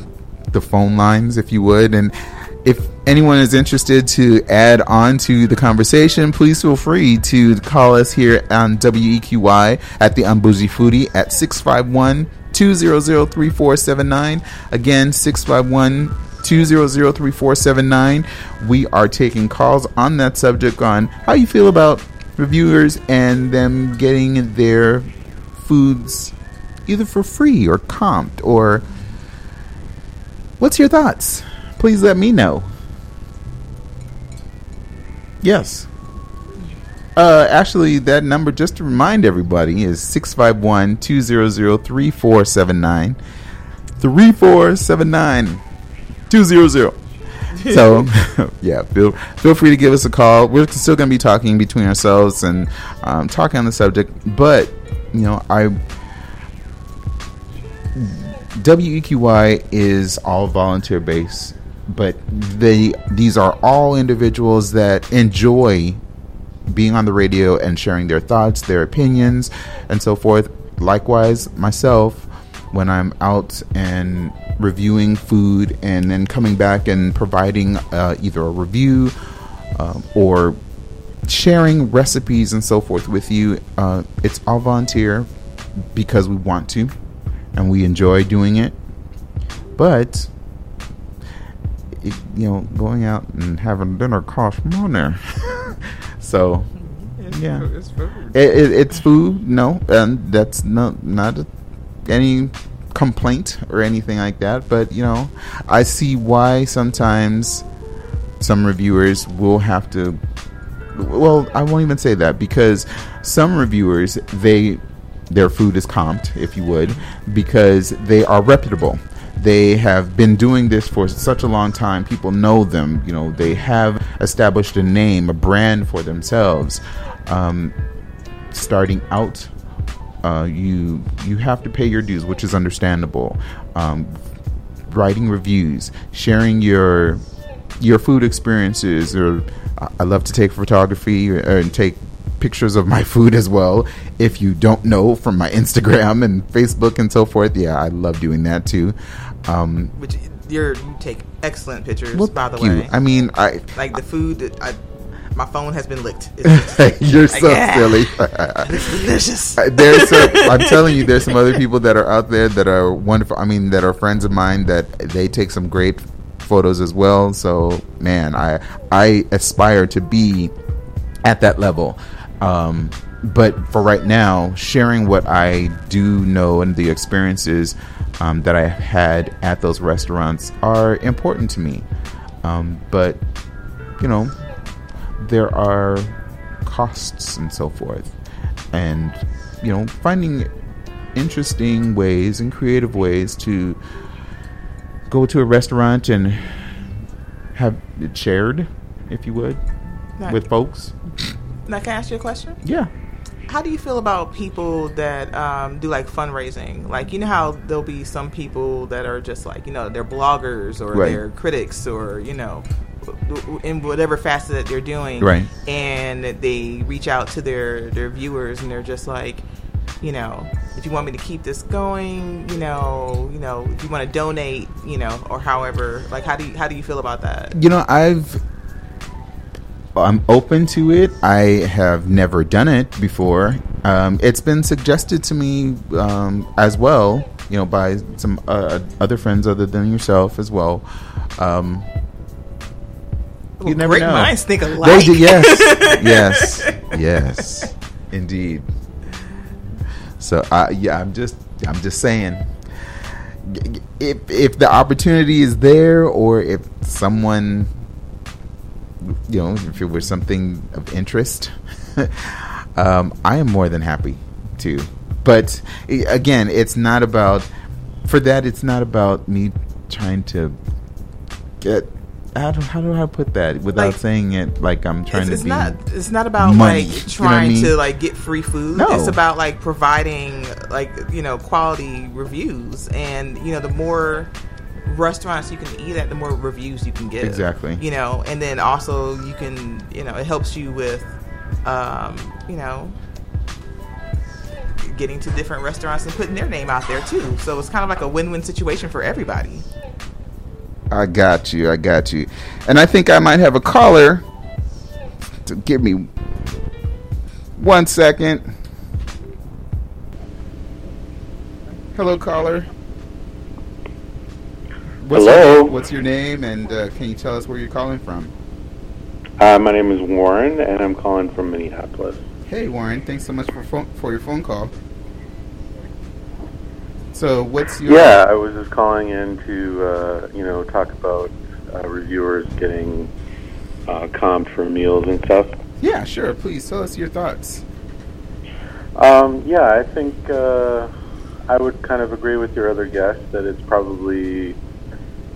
the phone lines, if you would, and if anyone is interested to add on to the conversation, please feel free to call us here on WEQY at the Un-Bougie Foodie at 651 200 3479. Again, 651 200 3479. We are taking calls on that subject on how you feel about reviewers and them getting their foods either for free or comped or what's your thoughts? Please let me know. Yes. Uh, actually, that number, just to remind everybody, is 651 200 3479. 3479 200. So, yeah, feel feel free to give us a call. We're still going to be talking between ourselves and um, talking on the subject, but you know, I WEQY is all volunteer based, but they these are all individuals that enjoy being on the radio and sharing their thoughts, their opinions, and so forth. Likewise, myself, when I'm out and reviewing food and then coming back and providing uh, either a review um, or sharing recipes and so forth with you, uh, it's all volunteer because we want to and we enjoy doing it. But it, you know, going out and having dinner costs money. so yeah, it, it, it's food. No, and that's not not a, any complaint or anything like that. But you know, I see why sometimes some reviewers will have to. Well, I won't even say that because some reviewers they their food is comped, if you would, because they are reputable. They have been doing this for such a long time. People know them. You know, they have established a name, a brand for themselves. Um, starting out, uh, you you have to pay your dues, which is understandable. Um, writing reviews, sharing your your food experiences, or I- love to take photography and take pictures of my food as well. If you don't know from my Instagram and Facebook and so forth, yeah, I love doing that too. Um, Which you're you take excellent pictures, well, by the you. way. I mean, I like the food that I, my phone has been licked. You're like, so yeah, silly. It's delicious. Uh, there's some, I'm telling you, there's some other people that are out there that are wonderful. I mean, that are friends of mine that they take some great photos as well. So, man, I I aspire to be at that level. Um, but for right now, sharing what I do know and the experiences um, that I have had at those restaurants are important to me. Um, but you know, there are costs and so forth, and you know, finding interesting ways and creative ways to go to a restaurant and have it shared, if you would, with folks. Now, can I ask you a question? Yeah. How do you feel about people that um, do like fundraising? Like, you know how there'll be some people that are just like, you know, they're bloggers or Right. they're critics or, you know, in whatever facet that they're doing, Right. And they reach out to their their viewers, and they're just like, you know, if you want me to keep this going, you know, you know, if you want to donate, you know, or however, like, how do you how do you feel about that? You know, I've I'm open to it. I have never done it before. Um, it's been suggested to me um, as well, you know, by some uh, other friends other than yourself as well. Um, you never Great know. minds think They alike. do, yes, yes, yes, indeed. So, uh, yeah, I'm just, I'm just saying, if if the opportunity is there, or if someone, you know, if it was something of interest, um, I am more than happy to. But again, it's not about for that. It's not about me trying to get. How do, how do I put that without Like, saying it like I'm trying it's, to it's be? not it's not about money, like you know I trying mean? to like get free food No. it's about like providing like you know quality reviews and you know the more restaurants you can eat at the more reviews you can get Exactly. you know and then also you can you know it helps you with um you know getting to different restaurants and putting their name out there too so it's kind of like a win-win situation for everybody I got you. I got you. And I think I might have a caller. To give me one second. Hello, caller. What's Hello. Your, what's your name, and uh, can you tell us where you're calling from? Uh, my name is Warren, and I'm calling from Minneapolis. Hey, Warren. Thanks so much for phone, for your phone call. So, what's your Yeah, I was just calling in to, uh, you know, talk about uh, reviewers getting uh, comped for meals and stuff. Yeah, sure. Please tell us your thoughts. Um, yeah, I think uh, I would kind of agree with your other guest that it's probably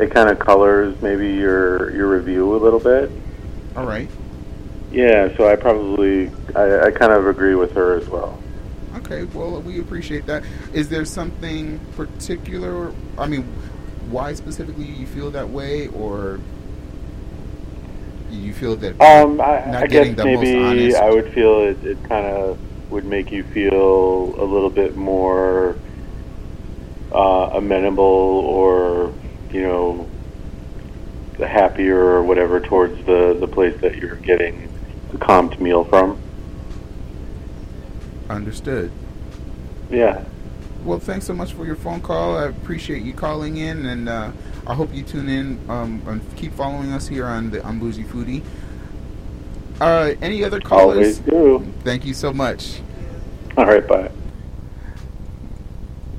it kind of colors maybe your your review a little bit. All right. Yeah, so I probably I, I kind of agree with her as well. Okay, well, we appreciate that. Is there something particular? I mean, why specifically you feel that way, or you feel that Um, I, not I getting guess maybe? I would feel it, it kind of would make you feel a little bit more uh, amenable or, you know, the happier or whatever towards the, the place that you're getting the comped meal from. understood? Yeah. Well, thanks so much for your phone call. I appreciate you calling in, and uh, I hope you tune in um, and keep following us here on the Un-Bougie Foodie. Uh, any other callers? Always do. Thank you so much. All right, bye.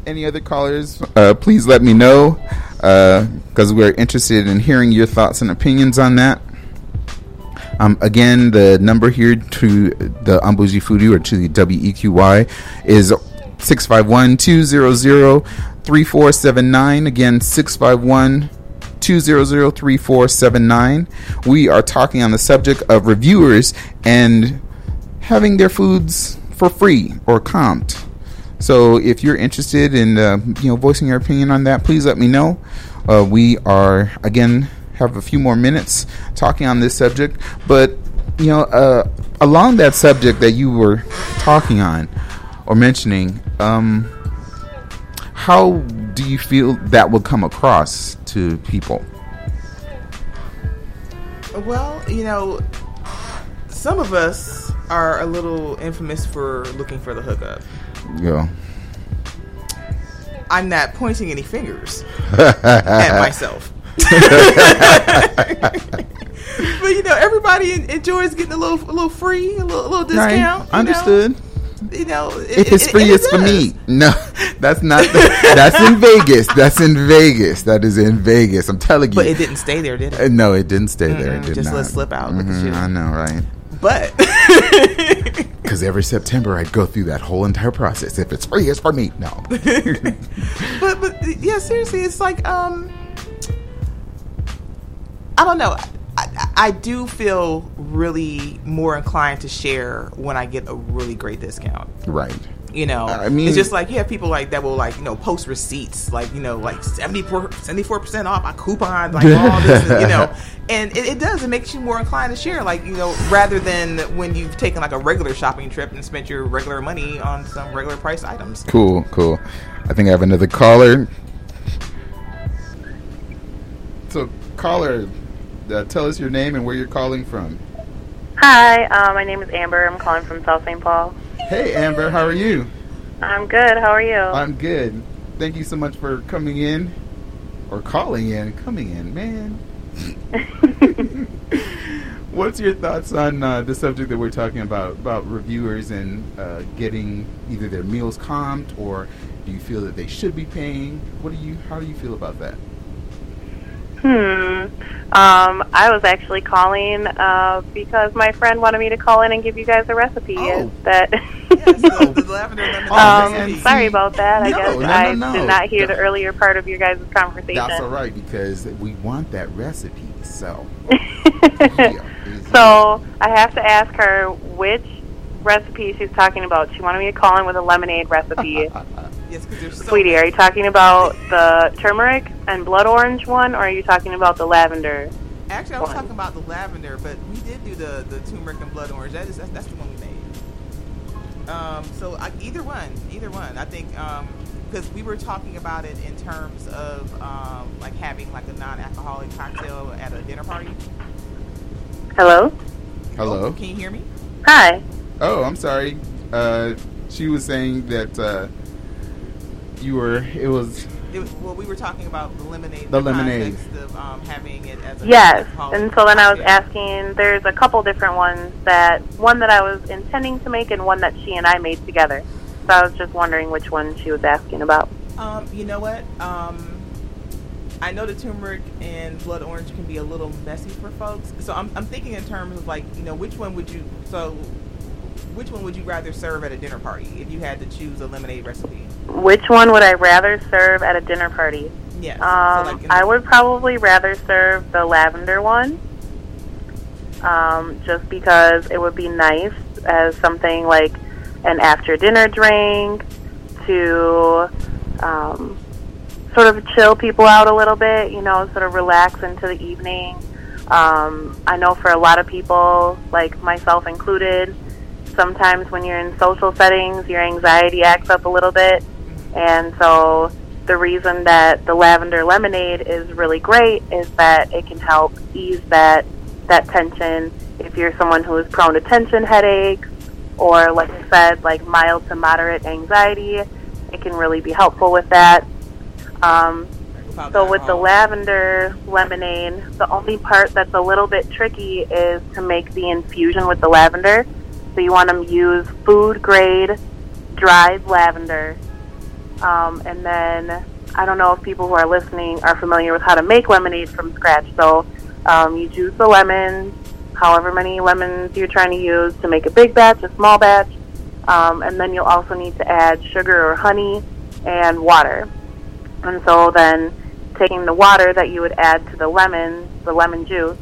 any other callers, uh, please let me know because we're interested in hearing your thoughts and opinions on that. Um, again, the number here to the Un-Bougie Foodie or to the WEQY is 651 200 3479. Again, 651 200 3479. We are talking on the subject of reviewers and having their foods for free or comped. So if you're interested in uh, you know voicing your opinion on that, please let me know. Uh, we are again have a few more minutes talking on this subject, but you know uh, along that subject that you were talking on or mentioning, um, how do you feel that will come across to people? Well, you know, some of us are a little infamous for looking for the hookup. You know, I'm not pointing any fingers at myself. but you know, everybody enjoys getting a little, a little free, a little, a little Right, discount. know? understood. You know, it- If it's free, it it's for me. No, that's not. The, that's in Vegas. That's in Vegas. That is in Vegas. I'm telling you. But it didn't stay there, did Uh, it? no, it didn't stay there. It did just not. let it slip out. Look at Mhm, you. I know, right? But Because every September I'd go through that whole entire process. If it's free, it's for me. No. but but yeah, seriously, it's like um, I don't know. I, I, I do feel really more inclined to share when I get a really great discount. right. You know, I mean- it's just like you have people like that will like you know post receipts like you know like 74 percent off my coupon like all this you know, and it, it does it makes you more inclined to share like you know rather than when you've taken like a regular shopping trip and spent your regular money on some regular price items. Cool, cool. I think I have another caller. So, caller, uh, tell us your name and where you're calling from. Hi, uh, my name is Amber. I'm calling from South St. Paul. Hey, Amber, how are you? I'm good. How are you? I'm good. Thank you so much for coming in or calling in. Coming in, man. What's your thoughts on uh, the subject that we're talking about about reviewers and uh, getting either their meals comped or do you feel that they should be paying? What do you? How do you feel about that? Hmm. Um, I was actually calling uh, because my friend wanted me to call in and give you guys a recipe. Oh. That. Yes, the, the lavender lemon. Oh, um, sorry about that. I No, guess no, no, I did not hear the earlier part of your guys' conversation. That's all right because we want that recipe. So, yeah, so I have to ask her which recipe she's talking about. She wanted me to call in with a lemonade recipe. Yes, because there's so Sweetie, are you talking about the turmeric and blood orange one, or are you talking about the lavender? Actually, I was one. talking about the lavender, but we did do the the turmeric and blood orange. That is that's, that's the one we made. Um, so I, either one, either one. I think because we were talking about it in terms of um, like having like a non-alcoholic cocktail at a dinner party. Hello? Hello. Oh, can you hear me? Hi. Oh, I'm sorry. Uh, she was saying that uh, you were. It was. It was, well, we were talking about the lemonade. The in lemonade. context Of, um, having it as a Yes, and so then I was asking, there's a couple different ones that, one that I was intending to make and one that she and I made together. So I was just wondering which one she was asking about. Um, you know what? Um, I know the turmeric and blood orange can be a little messy for folks. So I'm, I'm thinking in terms of like, you know, which one would you, so which one would you rather serve at a dinner party if you had to choose a lemonade recipe? Which one would I rather serve at a dinner party? Yes. Um, so like I would probably rather serve the lavender one, um, just because it would be nice as something like an after dinner drink to um, sort of chill people out a little bit, you know, sort of relax into the evening. Um, I know for a lot of people, like myself included, sometimes when you're in social settings, your anxiety acts up a little bit. And so the reason that the lavender lemonade is really great is that it can help ease that that tension if you're someone who is prone to tension headaches or like I said, like mild to moderate anxiety, it can really be helpful with that. Um, so with the lavender lemonade, the only part that's a little bit tricky is to make the infusion with the lavender. So you want to use food grade dried lavender. Um, and then I don't know if people who are listening are familiar with how to make lemonade from scratch. So um, you juice the lemon, however many lemons you're trying to use to make a big batch, a small batch. Um, and then you'll also need to add sugar or honey and water. And so then taking the water that you would add to the lemon, the lemon juice,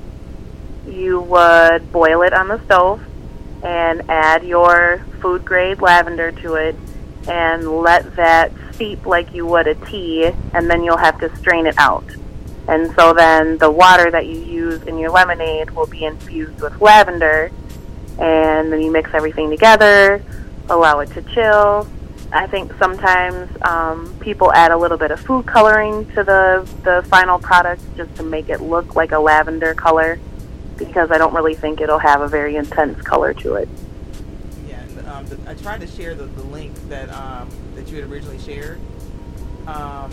you would boil it on the stove and add your food grade lavender to it and let that steep like you would a tea and then you'll have to strain it out. And so then the water that you use in your lemonade will be infused with lavender and then you mix everything together, allow it to chill. I think sometimes um, people add a little bit of food coloring to the, the final product just to make it look like a lavender color because I don't really think it'll have a very intense color to it. Yeah, and, um, the, I tried to share the, the link that um, that you had originally shared, um,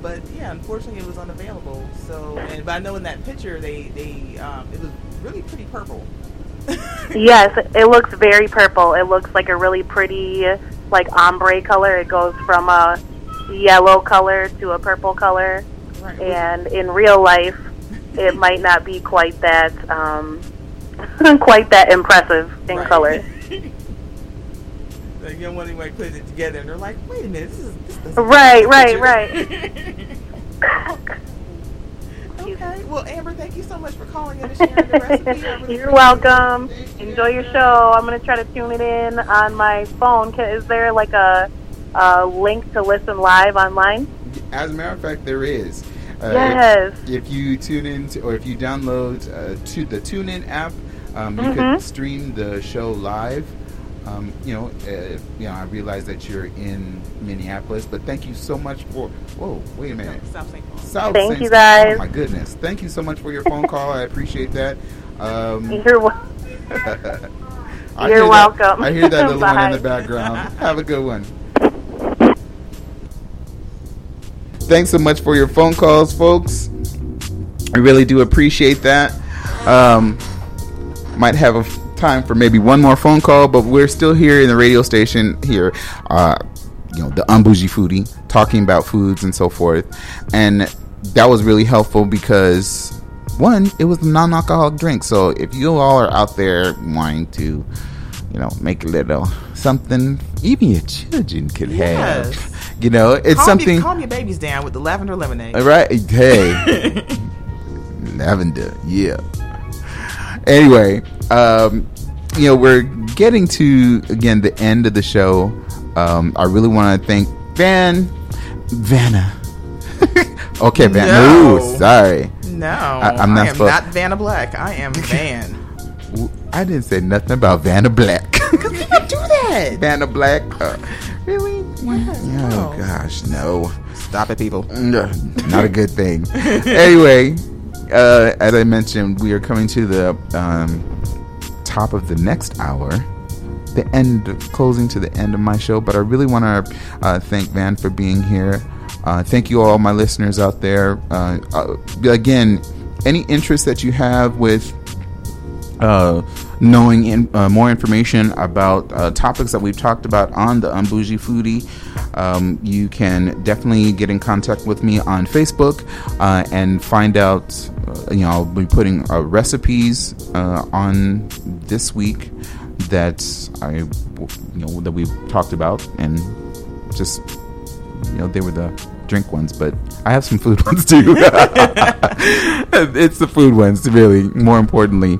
but yeah, unfortunately it was unavailable. So, and but I know in that picture they they um, it was really pretty purple. Yes, it looks very purple. It looks like a really pretty, like ombre color. It goes from a yellow color to a purple color, Right. and in real life, it might not be quite that, um, quite that impressive in Right. color. Like, you know, when they like put it together, and they're like, "Wait a minute, this is this doesn't Right, fit right, the picture." Excuse Okay. Well, Amber, thank you so much for calling in and sharing the recipe. Really You're appreciate welcome. Enjoy your show. I'm going to try to tune it in on my phone. Is there like a, a link to listen live online? As a matter of fact, there is. Uh, Yes. If, if you tune in to, or if you download uh, to the TuneIn app, um, you Mhm. can stream the show live. Um, you know, uh, you know, I realize that you're in Minneapolis, but thank you so much for. Whoa, wait a minute. South St. Paul. South Thank Saint- you, guys. Oh my goodness! Thank you so much for your phone call. I appreciate that. Um, You're wel- I You're hear that- welcome. I hear that little one in the background. Have a good one. Thanks so much for your phone calls, folks. I really do appreciate that. Um, might have a time for maybe one more phone call, but we're still here in the radio station here. Uh, you know, the unbougie foodie, talking about foods and so forth, and that was really helpful because one, it was a non-alcoholic drink. So if you all are out there wanting to, you know, make a little something, even your children could Yes. have. You know, it's calm something. Calm your babies down with the lavender lemonade. Right? Hey, lavender. Yeah. Anyway, um, you know, we're getting to again the end of the show. Um, I really want to thank Van, Vanna. okay, Van. No. Ooh, sorry. No, I- I'm not I am not Vanna Black. I am Van. I didn't say nothing about Vanna Black. do that. Vanna Black. Uh, really? Yes, Oh no. gosh, no. Stop it, people. No, not a good thing. anyway, uh, as I mentioned, we are coming to the um, top of the next hour, the end, closing to the end of my show. But I really want to uh, thank Van for being here. Uh, thank you all, my listeners out there. Uh, uh, again, any interest that you have with uh, knowing in, uh, more information about uh, topics that we've talked about on the Un-Bougie Foodie, um, you can definitely get in contact with me on Facebook uh, and find out. Uh, you know, I'll be putting uh, recipes on this week that I, you know, that we've talked about, and just you know, they were the drink ones, but I have some food ones too. it's the food ones, really. More importantly,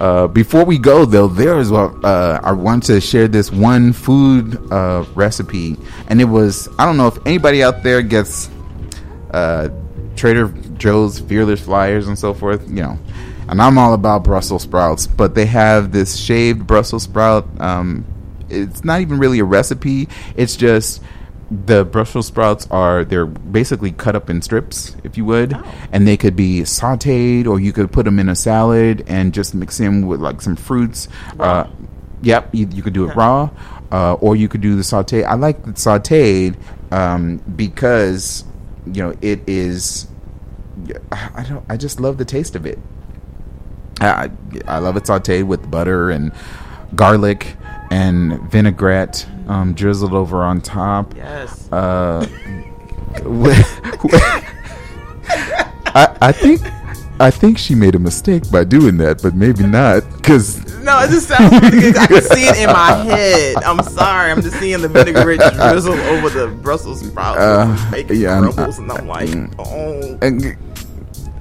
uh, before we go though, there is what uh, I want to share this one food uh, recipe, and it was I don't know if anybody out there gets uh, Trader Joe's Fearless Flyers and so forth, you know. And I'm all about Brussels sprouts, but they have this shaved Brussels sprout. Um, it's not even really a recipe. It's just the Brussels sprouts are they're basically cut up in strips, if you would, Oh. and they could be sautéed, or you could put them in a salad and just mix them with like some fruits. Uh, yep, you, you could do it raw, uh, or you could do the saute. I like the sautéed um, because you know it is. I don't. I just love the taste of it. I I love it sautéed with butter and garlic and vinaigrette um, drizzled over on top. Yes. Uh, I, I think I think she made a mistake by doing that, but maybe not because No, it just sounds really good. I can see it in my head. I'm sorry. I'm just seeing the vinaigrette drizzle over the Brussels sprouts Uh, bacon yeah, crumbles, and I'm like, mm. oh,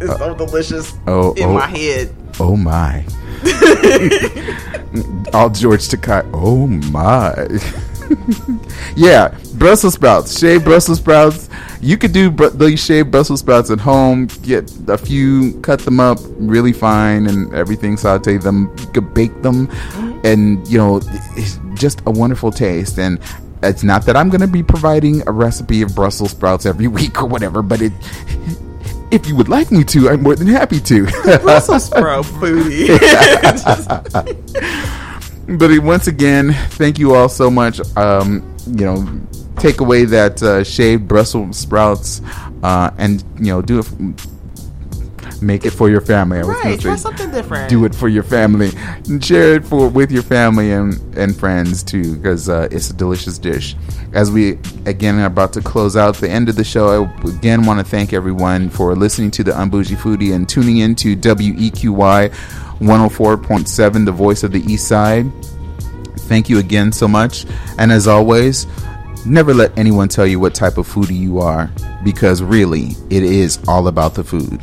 it's so delicious oh, in oh. my head. oh my, all George Takei. Oh my. yeah, Brussels sprouts, shaved Brussels sprouts. You could do br- these shaved Brussels sprouts at home. Get a few, cut them up really fine, and everything. Saute them. You could bake them, mm-hmm. and you know, it's just a wonderful taste. And it's not that I'm going to be providing a recipe of Brussels sprouts every week or whatever, but it. If you would like me to, I'm more than happy to. Brussels sprout foodie. but once again, thank you all so much. Um, you know, take away that uh, shaved Brussels sprouts, uh, and you know, do it. Make it for your family. I was right. Try say, something different. do it for your family. And share it for with your family and, and friends too, because uh, it's a delicious dish. As we again are about to close out the end of the show, I again want to thank everyone for listening to the Un-Bougie Foodie and tuning in to WEQY 104.7, the voice of the East Side. Thank you again so much. And as always, never let anyone tell you what type of foodie you are, because really, it is all about the food.